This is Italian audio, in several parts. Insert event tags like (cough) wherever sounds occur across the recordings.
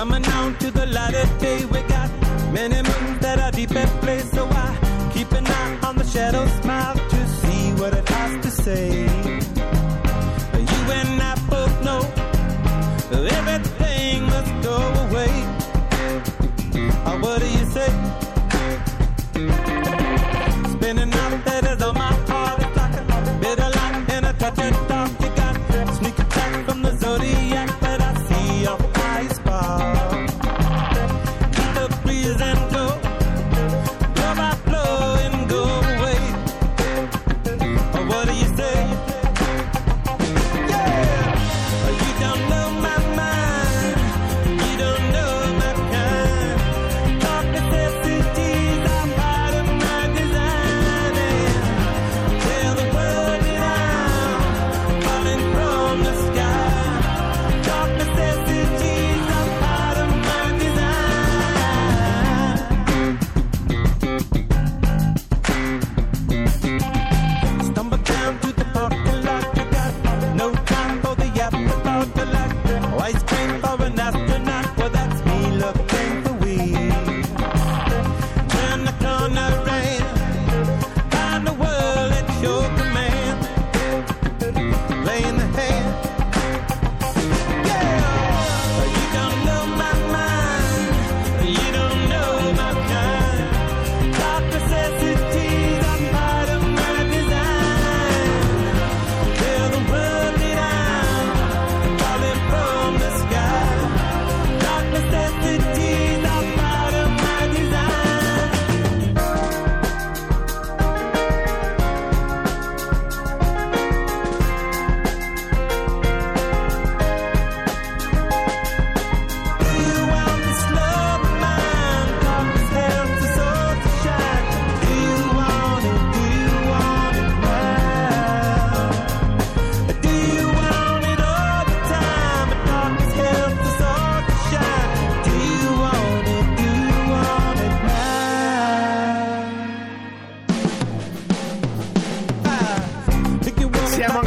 Coming down to the ladder.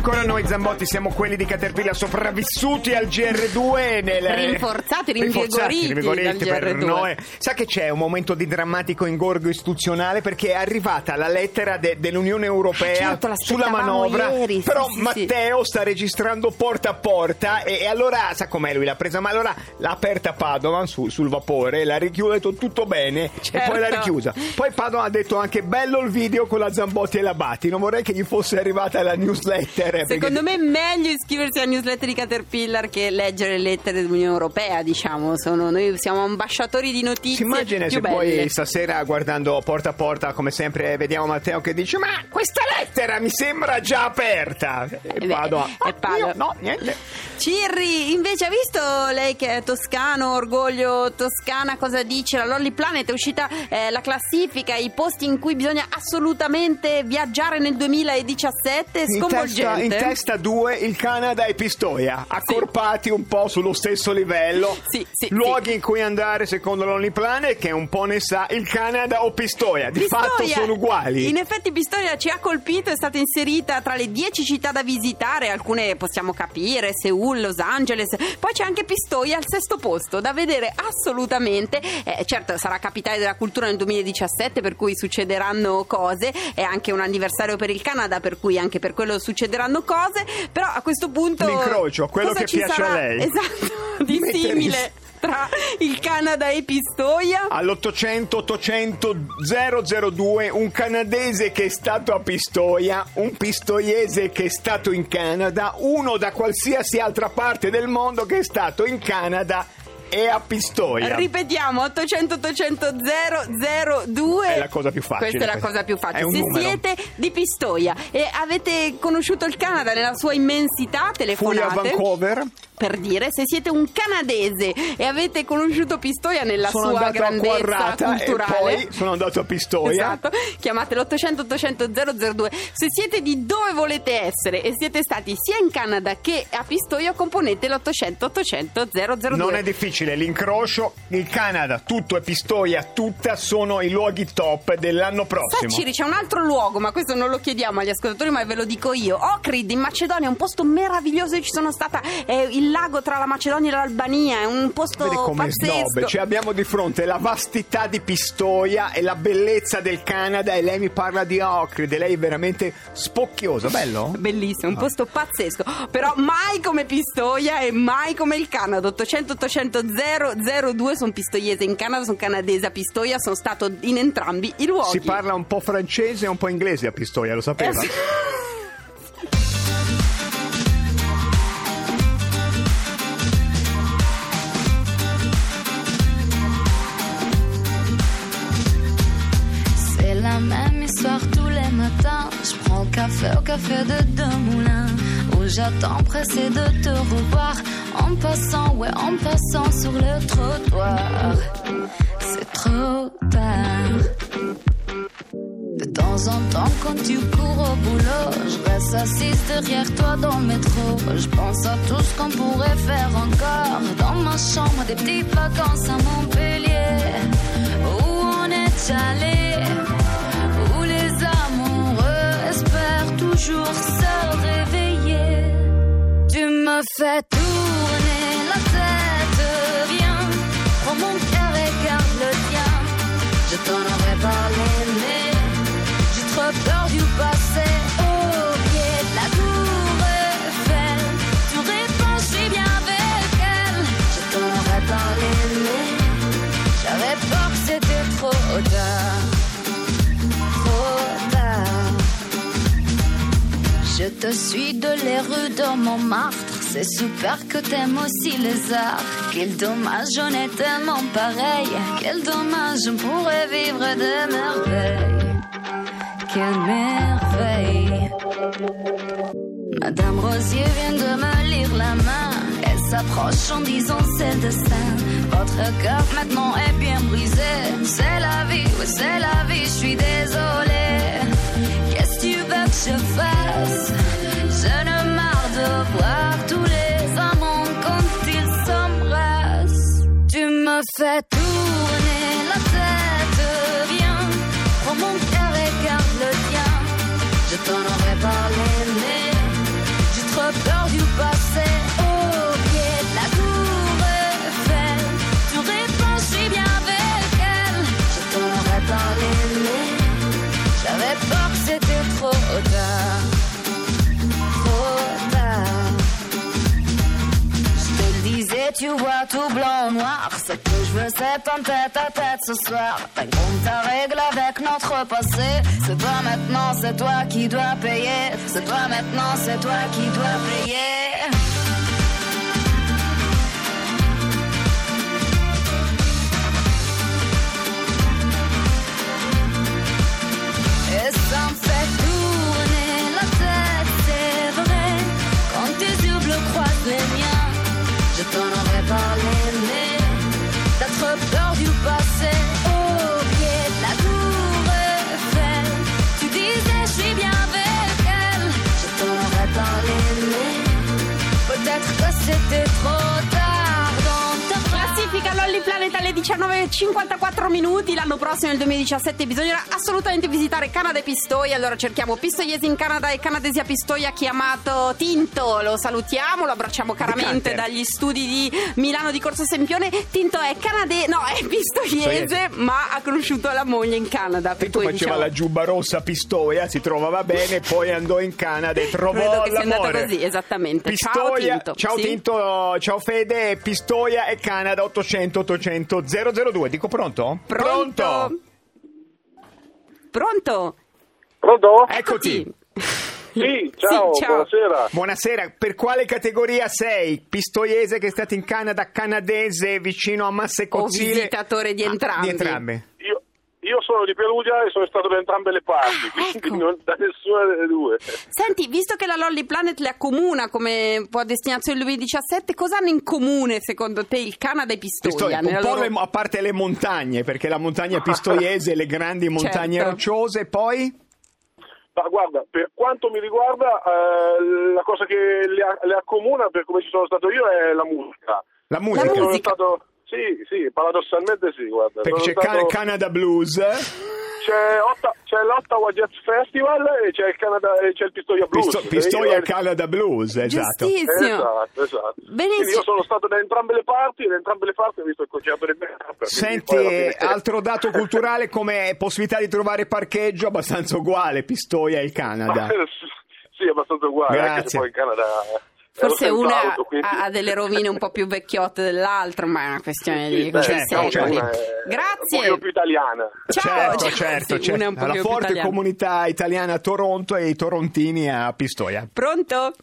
Ancora noi Zambotti, siamo quelli di Caterpillar sopravvissuti al GR2 nel... Rinforzati, (laughs) rinvigoriti rinvigoriti per GR2. noi. Sa che c'è un momento di drammatico ingorgo istituzionale perché è arrivata la lettera de- dell'Unione Europea certo, sulla manovra, ieri, sì, però sì, sì. Matteo sta registrando porta a porta e, e allora sa com'è lui l'ha presa, ma allora l'ha aperta a Padovan su- sul vapore, l'ha richiusa, ha detto tutto bene e poi l'ha Certo. richiusa. Poi Padovan ha detto anche bello il video con la Zambotti e la Batti, non vorrei che gli fosse arrivata la newsletter. Eh, perché- Secondo me è meglio iscriversi alla newsletter di Caterpillar che leggere le lettere dell'Unione Europea, diciamo. Sono, noi siamo ambasciatori di notizie. Si immagina se belle. poi stasera guardando porta a porta, come sempre, vediamo Matteo che dice: Ma questa lettera mi sembra già aperta. E Eh beh, vado a. e io no, niente. Cirri, invece ha visto lei che è toscano, orgoglio toscana, cosa dice? La Lolly Planet è uscita eh, la classifica, i posti in cui bisogna assolutamente viaggiare nel 2017, In testa, sconvolgente. In testa due il Canada e Pistoia, accorpati un po' sullo stesso livello. Sì, sì, Luoghi in cui andare secondo l'Only Planet, che un po' ne sa il Canada o Pistoia. Di fatto Pistoia, sono uguali. In effetti Pistoia ci ha colpito, è stata inserita tra le 10 città da visitare, alcune possiamo capire, Seoul, Los Angeles, poi c'è anche Pistoia al sesto posto, da vedere assolutamente, Eh, certo sarà capitale della cultura nel 2017 per cui succederanno cose, è anche un anniversario per il Canada per cui anche per quello succederanno cose, però a questo punto... L'incrocio, quello che piace a sarà? lei. Esatto, (laughs) di Mettere simile tra il Canada e Pistoia. All'800 800 002 un canadese che è stato a Pistoia, un pistoiese che è stato in Canada, uno da qualsiasi altra parte del mondo che è stato in Canada e a Pistoia. Ripetiamo 800 800 002 È la cosa più facile Questa è la cosa più facile. Se numero. siete di Pistoia e avete conosciuto il Canada nella sua immensità, Fui a telefonate. Vancouver, Per dire, se siete un canadese e avete conosciuto Pistoia nella sono sua grandezza Quarrata e culturale. poi sono andato a Pistoia. Esatto, chiamate l'800 800 002 se siete di dove volete essere e siete stati sia in Canada che a Pistoia componete l'800 800 002 Non è difficile l'incrocio, il Canada, tutto e Pistoia, tutta sono i luoghi top dell'anno prossimo. Ciri, c'è un altro luogo, ma questo non lo chiediamo agli ascoltatori, ma ve lo dico io. Ohrid in Macedonia un posto meraviglioso, io ci sono stata, è il lago tra la Macedonia e l'Albania, è un posto Vedi come pazzesco. snob, cioè abbiamo di fronte la vastità di Pistoia e la bellezza del Canada e lei mi parla di Ohrid e lei è veramente spocchiosa, bello? Bellissimo, un posto pazzesco, però mai come Pistoia e mai come il Canada. 800 800 002 sono pistoiese in Canada, sono canadese a Pistoia, sono stato in entrambi i luoghi. Si parla un po' francese e un po' inglese a Pistoia, lo sapeva? Eh, sì. Au café de deux moulins. Où j'attends pressé de te revoir. En passant, ouais, en passant sur le trottoir. C'est trop tard. De temps en temps, quand tu cours au boulot, je reste assise derrière toi dans le métro. Je pense à tout ce qu'on pourrait faire encore. Dans ma chambre, des petites vacances à Montpellier. Où on est allé, me fais tourner la tête, viens, prends mon cœur et garde le tien. Je t'en aurais parlé, mais j'ai trop peur du passé. Au pied de la tour Eiffel, tu suis bien avec elle. Je t'en aurais parlé, mais j'avais peur que c'était trop tard. Trop tard. Je te suis de les rues de Montmartre. C'est super que t'aimes aussi les arts. Quel dommage, on est tellement pareil. Quel dommage, on pourrait vivre de merveilles. Quelle merveille. Madame Rosier vient de me lire la main. Elle s'approche en disant c'est destin. Votre cœur maintenant est bien brisé. C'est la vie, oui, c'est la vie, je suis désolée. Qu'est-ce que tu veux que je fasse? Je ne voir tous les amants quand ils s'embrassent. Tu me fais tourner tu vois tout blanc ou noir. Ce que je veux, c'est un tête à tête ce soir. T'as ta règle avec notre passé. C'est toi maintenant, c'est toi qui dois payer. C'est toi maintenant, c'est toi qui dois payer. Planet alle 19.54 minuti. L'anno prossimo, nel 2017, bisognerà assolutamente visitare Canada e Pistoia. Allora cerchiamo pistoiesi in Canada e canadesi a Pistoia chiamato Tinto. Lo salutiamo, lo abbracciamo caramente dagli studi di Milano di Corso Sempione. Tinto è canadese, no, è pistoiese, ma ha conosciuto la moglie in Canada. Tinto faceva diciamo, la giubba rossa a Pistoia, si trovava bene, poi andò in Canada e trovò Credo che sia andata l'amore. così, esattamente. Ciao, Pistoia, Tinto. ciao Sì? Tinto, ciao Fede, Pistoia e Canada 800 800 002. Dico pronto? Pronto? Pronto? Pronto? Eccoti. Sì, ciao, Sì, ciao. buonasera. Buonasera, per quale categoria sei? Pistoiese che è stato in Canada, canadese vicino a Massa e O Cozzile? visitatore di Ah, entrambi. di entrambe. Io, sono di Perugia e sono stato da entrambe le parti, Ah, quindi ecco. (laughs) non da nessuna delle due. Senti, visto che la Lolly Planet le accomuna come po' destinazione 2017, cosa hanno in comune secondo te il Canada e Pistoia? Pistoia, un po' loro- le- a parte le montagne, perché la montagna (laughs) pistoiese, le grandi montagne Certo. rocciose, poi Ma guarda, per quanto mi riguarda, eh, la cosa che le, le accomuna, per come ci sono stato io, è la musica. la La musica. Sono musica. stato, Sì, sì, paradossalmente sì, guarda. Perché c'è stato- Can- Canada Blues. c'è, Otta- c'è l'Ottawa Jazz Festival e c'è il, Canada- e c'è il Pistoia Blues. Pisto- Pistoia Io- Canada Blues, esatto. Giustissimo. Esatto, esatto. Benissimo. Quindi io sono stato da entrambe le parti e da entrambe le parti ho visto il concerto di Backup. Senti, eh, altro dato culturale come possibilità di trovare parcheggio abbastanza uguale, Pistoia e il Canada. (laughs) sì, abbastanza uguale, anche Grazie. se poi in Canada... Forse una auto, quindi- ha delle rovine un po' più vecchiotte dell'altra, ma è una questione Sì, di beh, certo, secoli. certo. Grazie. Un po' più italiana. Ciao, certo, ciao. certo, Sì, certo. una è un po' La più forte italiana. comunità italiana a Toronto e i torontini a Pistoia. Pronto?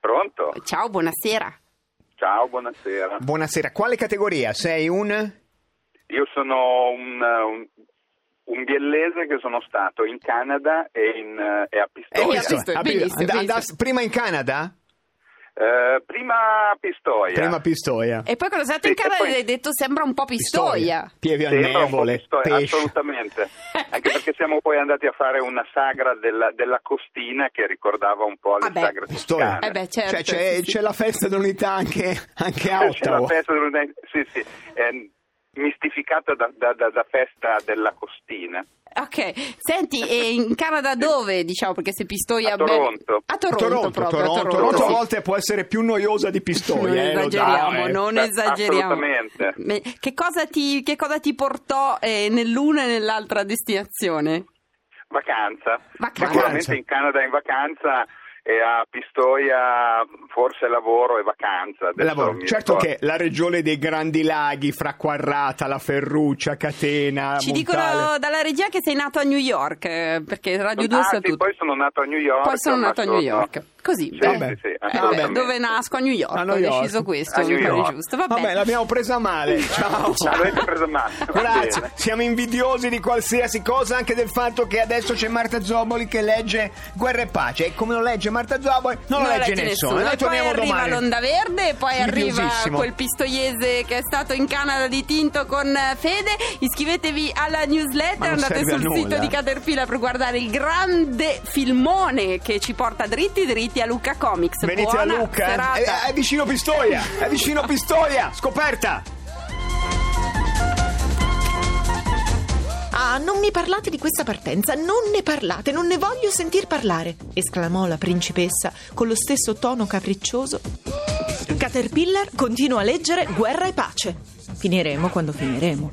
Pronto? Ciao, buonasera. Ciao, buonasera. Buonasera, quale categoria? Sei un... Io sono un, un, un biellese che sono stato in Canada e, in, eh, e a Pistoia. a Pistoia, benissimo, and- benissimo. andas- prima in Canada? Eh, prima Pistoia. Prima Pistoia. E poi cosa sei stato Sì, in Canada e poi- hai detto sembra un po' Pistoia. Pieve a nevole, Pistoia, pesce. assolutamente. Anche perché siamo poi andati a fare una sagra della, della costina che ricordava un po' le Ah beh. sagre Pistoia. toscane. Eh beh, certo. Cioè, c'è, sì, sì. c'è la festa dell'unità anche, anche a C'è la Ottawa. festa dell'unità- sì, sì, è mistificata da, da- da- da festa della costina. Ok, senti, e in Canada dove? Diciamo perché se Pistoia... A Toronto. A A Toronto, Toronto, proprio, Toronto, a Toronto. Toronto a sì. volte può essere più noiosa di Pistoia. Non eh, esageriamo, dai, eh. non esageriamo. assolutamente. Me- Che cosa ti, che cosa ti portò eh, nell'una e nell'altra destinazione? Vacanza. Vacanza. Sicuramente in Canada in vacanza e a Pistoia forse lavoro e vacanza. Lavoro. Certo ricordo. che la regione dei grandi laghi, fra Quarrata, la Ferruccia, Catena, Ci Montale. dicono dalla regia che sei nato a New York, eh, perché Radio 2 Ah, sì, tutto. poi sono nato a New York. Poi sono nato a New York. Così, Sì, vabbè. sì, sì, vabbè, dove nasco? A New York. A New Ho York. deciso questo, mi pare giusto. Vabbè. Vabbè, l'abbiamo presa male. (laughs) Ciao. L'avete presa male. Grazie, siamo invidiosi di qualsiasi cosa, anche del fatto che adesso c'è Marta Zoboli che legge Guerra e Pace. E come lo legge Marta Zoboli, non, lo legge, nessuno. Noi E poi torniamo arriva domani. l'Onda Verde, e poi arriva quel pistoiese che è stato in Canada di Tinto con eh, Fede. Iscrivetevi alla newsletter, non andate sul sito di Caterpillar per guardare il grande filmone che ci porta dritti dritti a Luca Comics. Venite Buona a Lucca, eh. serata. è, è vicino Pistoia, è vicino Pistoia, scoperta. Ah, non mi parlate di questa partenza, non ne parlate, non ne voglio sentir parlare, esclamò la principessa con lo stesso tono capriccioso. Caterpillar continua a leggere Guerra e pace. Finiremo quando finiremo.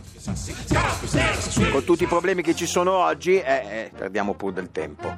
Con tutti i problemi che ci sono oggi, eh, eh, perdiamo pure del tempo.